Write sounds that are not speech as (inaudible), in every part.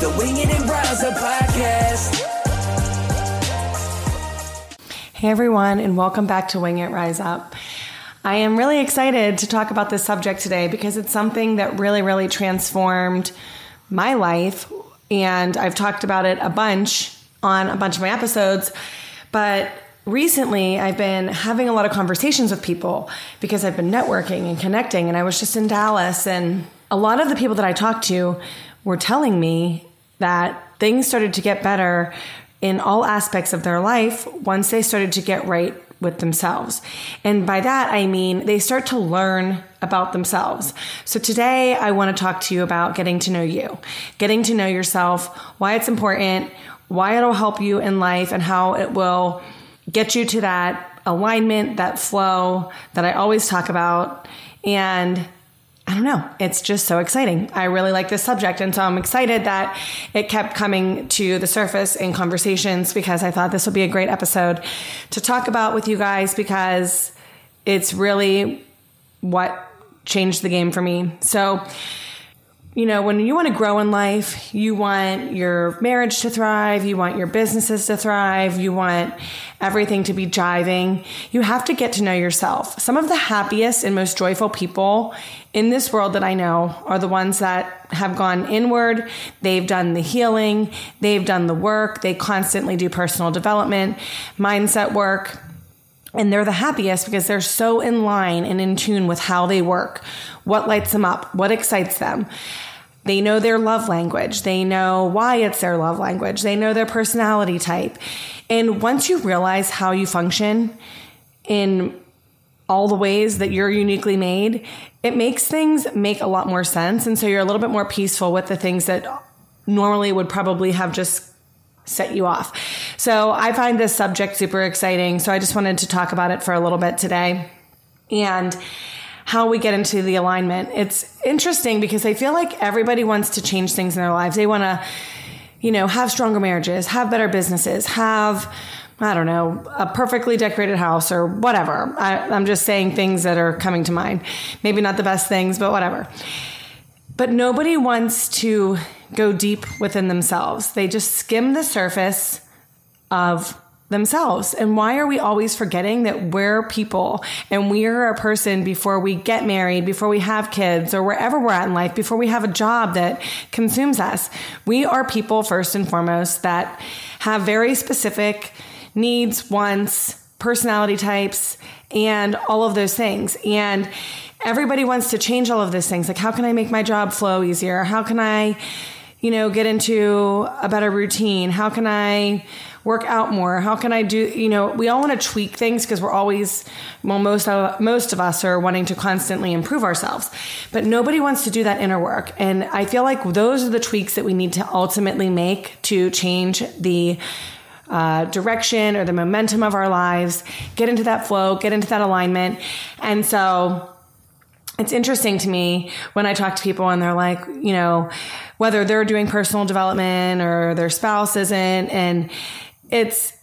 the Wing It and Rise Up Podcast. Hey everyone, and welcome back to Wing It Rise Up. I am really excited to talk about this subject today because it's something that really, really transformed my life. And I've talked about it a bunch on a bunch of my episodes. But recently, I've been having a lot of conversations with people because I've been networking and connecting. And I was just in Dallas, and a lot of the people that I talked to were telling me that things started to get better in all aspects of their life once they started to get right with themselves. And by that, I mean they start to learn about themselves. So today, I want to talk to you about getting to know you, getting to know yourself, why it's important, why it'll help you in life, and how it will get you to that alignment, that flow that I always talk about. And I don't know. It's just so exciting. I really like this subject. And so I'm excited that it kept coming to the surface in conversations because I thought this would be a great episode to talk about with you guys because it's really what changed the game for me. So, you know, when you want to grow in life, you want your marriage to thrive, you want your businesses to thrive, you want everything to be jiving. You have to get to know yourself. Some of the happiest and most joyful people in this world that I know are the ones that have gone inward. They've done the healing, they've done the work, they constantly do personal development, mindset work. And they're the happiest because they're so in line and in tune with how they work, what lights them up, what excites them. They know their love language. They know why it's their love language. They know their personality type. And once you realize how you function in all the ways that you're uniquely made, it makes things make a lot more sense. And so you're a little bit more peaceful with the things that normally would probably have just set you off. So I find this subject super exciting. So I just wanted to talk about it for a little bit today and how we get into the alignment. It's interesting because I feel like everybody wants to change things in their lives. They want to, you know, have stronger marriages, have better businesses, have I don't know, a perfectly decorated house or whatever. I, I'm just saying things that are coming to mind. Maybe not the best things, but whatever. But nobody wants to go deep within themselves. They just skim the surface of themselves. And why are we always forgetting that we're people and we are a person before we get married, before we have kids, or wherever we're at in life, before we have a job that consumes us? We are people first and foremost that have very specific needs, wants, personality types, and all of those things. And everybody wants to change all of those things. Like, how can I make my job flow easier? How can I, you know, get into a better routine? How can I work out more? How can I do, you know, we all want to tweak things because we're always, well, most of, most of us are wanting to constantly improve ourselves, but nobody wants to do that inner work. And I feel like those are the tweaks that we need to ultimately make to change the uh, direction or the momentum of our lives, get into that flow, get into that alignment. And so it's interesting to me when I talk to people and they're like, you know, whether they're doing personal development or their spouse isn't. And it's,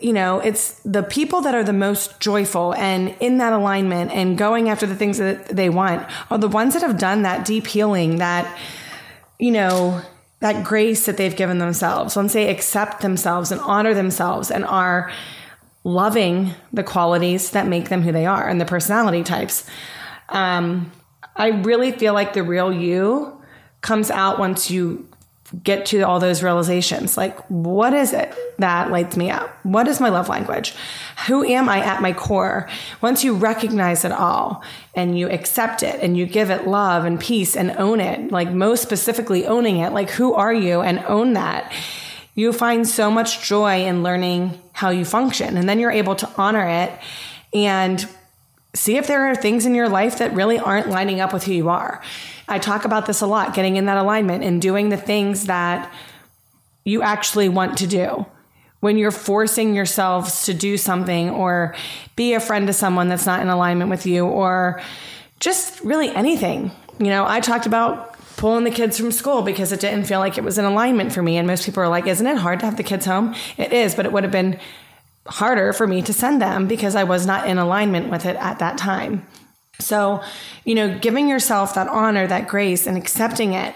you know, it's the people that are the most joyful and in that alignment and going after the things that they want are the ones that have done that deep healing, that, you know, that grace that they've given themselves, once they accept themselves and honor themselves and are loving the qualities that make them who they are and the personality types. Um, I really feel like the real you comes out once you get to all those realizations. Like, what is it that lights me up? What is my love language? Who am I at my core? Once you recognize it all and you accept it and you give it love and peace and own it, like most specifically owning it, like who are you and own that, you find so much joy in learning how you function. And then you're able to honor it and see if there are things in your life that really aren't lining up with who you are. I talk about this a lot, getting in that alignment and doing the things that you actually want to do. When you're forcing yourselves to do something or be a friend to someone that's not in alignment with you or just really anything. You know, I talked about pulling the kids from school because it didn't feel like it was in alignment for me. And most people are like, isn't it hard to have the kids home? It is, but it would have been harder for me to send them because I was not in alignment with it at that time. So, you know, giving yourself that honor, that grace, and accepting it,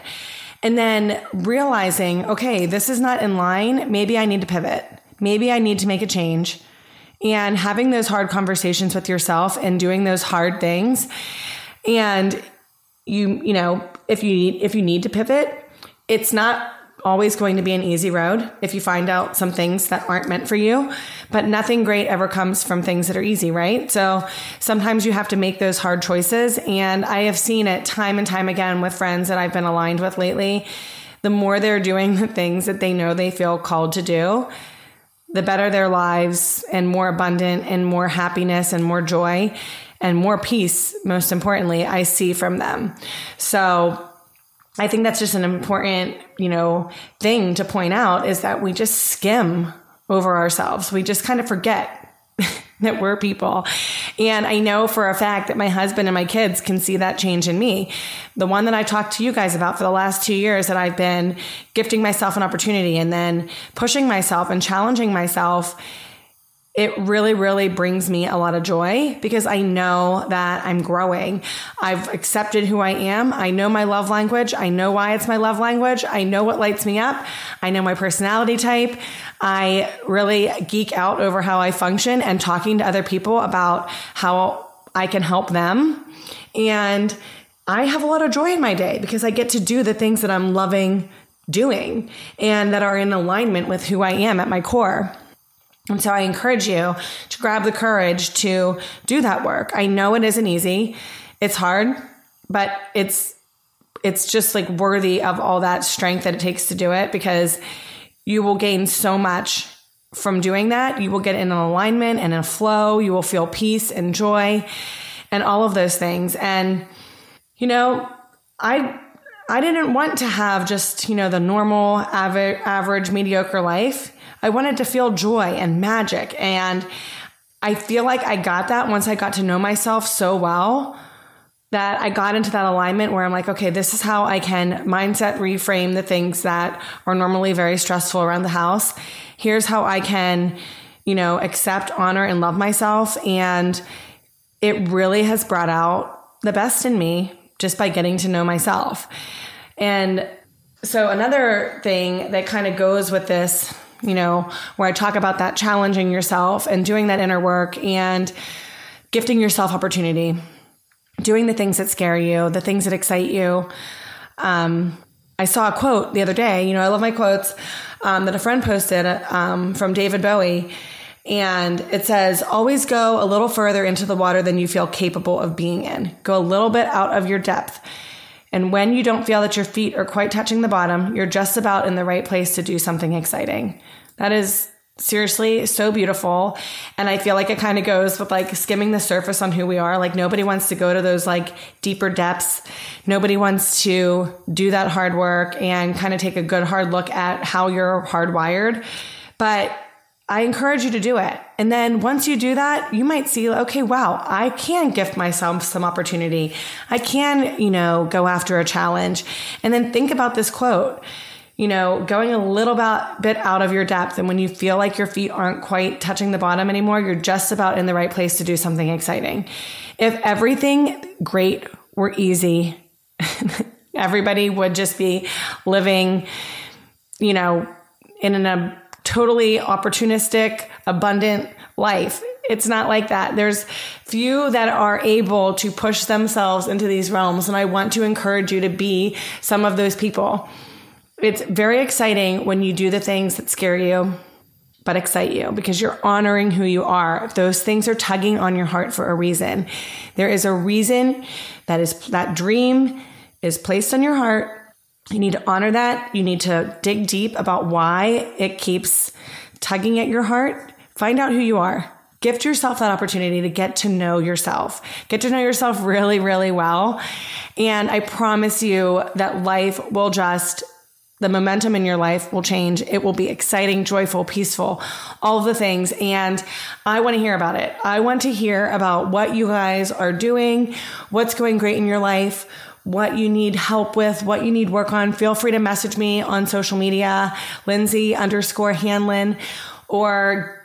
and then realizing, okay, this is not in line. Maybe I need to pivot. Maybe I need to make a change. And having those hard conversations with yourself and doing those hard things. And you, you know, if you if you need to pivot, it's not always going to be an easy road if you find out some things that aren't meant for you. But nothing great ever comes from things that are easy, right? So sometimes you have to make those hard choices. And I have seen it time and time again with friends that I've been aligned with lately. The more they're doing the things that they know they feel called to do, the better their lives and more abundant and more happiness and more joy and more peace, most importantly, I see from them. So I think that's just an important, you know, thing to point out is that we just skim over ourselves. We just kind of forget (laughs) that we're people. And I know for a fact that my husband and my kids can see that change in me. The one that I talked to you guys about for the last two years that I've been gifting myself an opportunity and then pushing myself and challenging myself it really, really brings me a lot of joy because I know that I'm growing. I've accepted who I am. I know my love language. I know why it's my love language. I know what lights me up. I know my personality type. I really geek out over how I function and talking to other people about how I can help them. And I have a lot of joy in my day because I get to do the things that I'm loving doing and that are in alignment with who I am at my core. And so I encourage you to grab the courage to do that work. I know it isn't easy. It's hard, but it's it's just like worthy of all that strength that it takes to do it because you will gain so much from doing that. You will get in an alignment and a flow. You will feel peace and joy and all of those things. And you know, I I didn't want to have just, you know, the normal average, mediocre life. I wanted to feel joy and magic. And I feel like I got that once I got to know myself so well that I got into that alignment where I'm like, okay, this is how I can mindset reframe the things that are normally very stressful around the house. Here's how I can, you know, accept, honor, and love myself. And it really has brought out the best in me just by getting to know myself. And so another thing that kind of goes with this you know, where I talk about that challenging yourself and doing that inner work and gifting yourself opportunity, doing the things that scare you, the things that excite you. Um, I saw a quote the other day. You know, I love my quotes um, that a friend posted um, from David Bowie. And it says, always go a little further into the water than you feel capable of being in. Go a little bit out of your depth. And when you don't feel that your feet are quite touching the bottom, you're just about in the right place to do something exciting. That is seriously so beautiful. And I feel like it kind of goes with like skimming the surface on who we are. Like nobody wants to go to those like deeper depths. Nobody wants to do that hard work and kind of take a good hard look at how you're hardwired. But I encourage you to do it. And then once you do that, you might see, okay, wow, I can gift myself some opportunity. I can, you know, go after a challenge. And then think about this quote, you know, going a little bit out of your depth. And when you feel like your feet aren't quite touching the bottom anymore, you're just about in the right place to do something exciting. If everything great were easy, (laughs) everybody would just be living, you know, in an totally opportunistic, abundant life. It's not like that. There's few that are able to push themselves into these realms. And I want to encourage you to be some of those people. It's very exciting when you do the things that scare you, but excite you because you're honoring who you are. Those things are tugging on your heart for a reason. There is a reason that is that dream is placed on your heart you need to honor that. You need to dig deep about why it keeps tugging at your heart. Find out who you are. Gift yourself that opportunity to get to know yourself. Get to know yourself really, really well. And I promise you that life will just the momentum in your life will change. It will be exciting, joyful, peaceful, all the things. And I want to hear about it. I want to hear about what you guys are doing, what's going great in your life, what you need help with, what you need work on. Feel free to message me on social media, Lindsay underscore Hanlon, or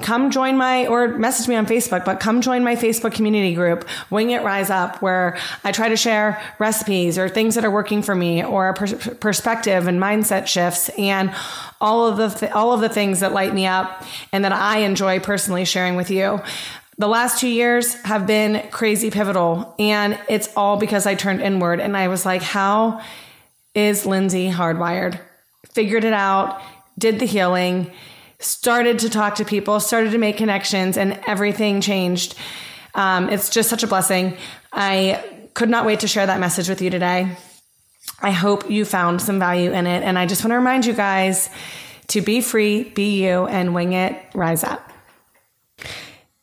come join my or message me on Facebook, but come join my Facebook community group, Wing It Rise Up, where I try to share recipes or things that are working for me or per- perspective and mindset shifts and all of the th- all of the things that light me up and that I enjoy personally sharing with you. The last two years have been crazy pivotal and it's all because I turned inward and I was like, how is Lindsay hardwired? Figured it out, did the healing started to talk to people, started to make connections, and everything changed. Um, it's just such a blessing. I could not wait to share that message with you today. I hope you found some value in it. And I just want to remind you guys to be free, be you, and wing it, rise up.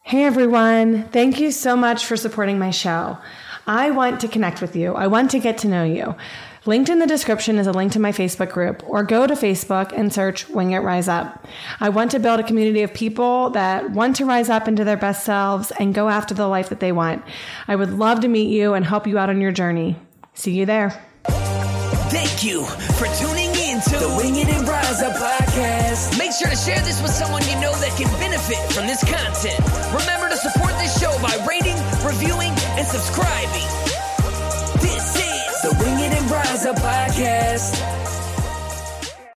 Hey everyone, thank you so much for supporting my show. I want to connect with you, I want to get to know you. Linked in the description is a link to my Facebook group, or go to Facebook and search Wing It Rise Up. I want to build a community of people that want to rise up into their best selves and go after the life that they want. I would love to meet you and help you out on your journey. See you there. Thank you for tuning in to the Wing It and Rise Up podcast. Sure to share this with someone you know that can benefit from this content. Remember to support this show by rating, reviewing, and subscribing. This is the Wing It and Rise Up podcast.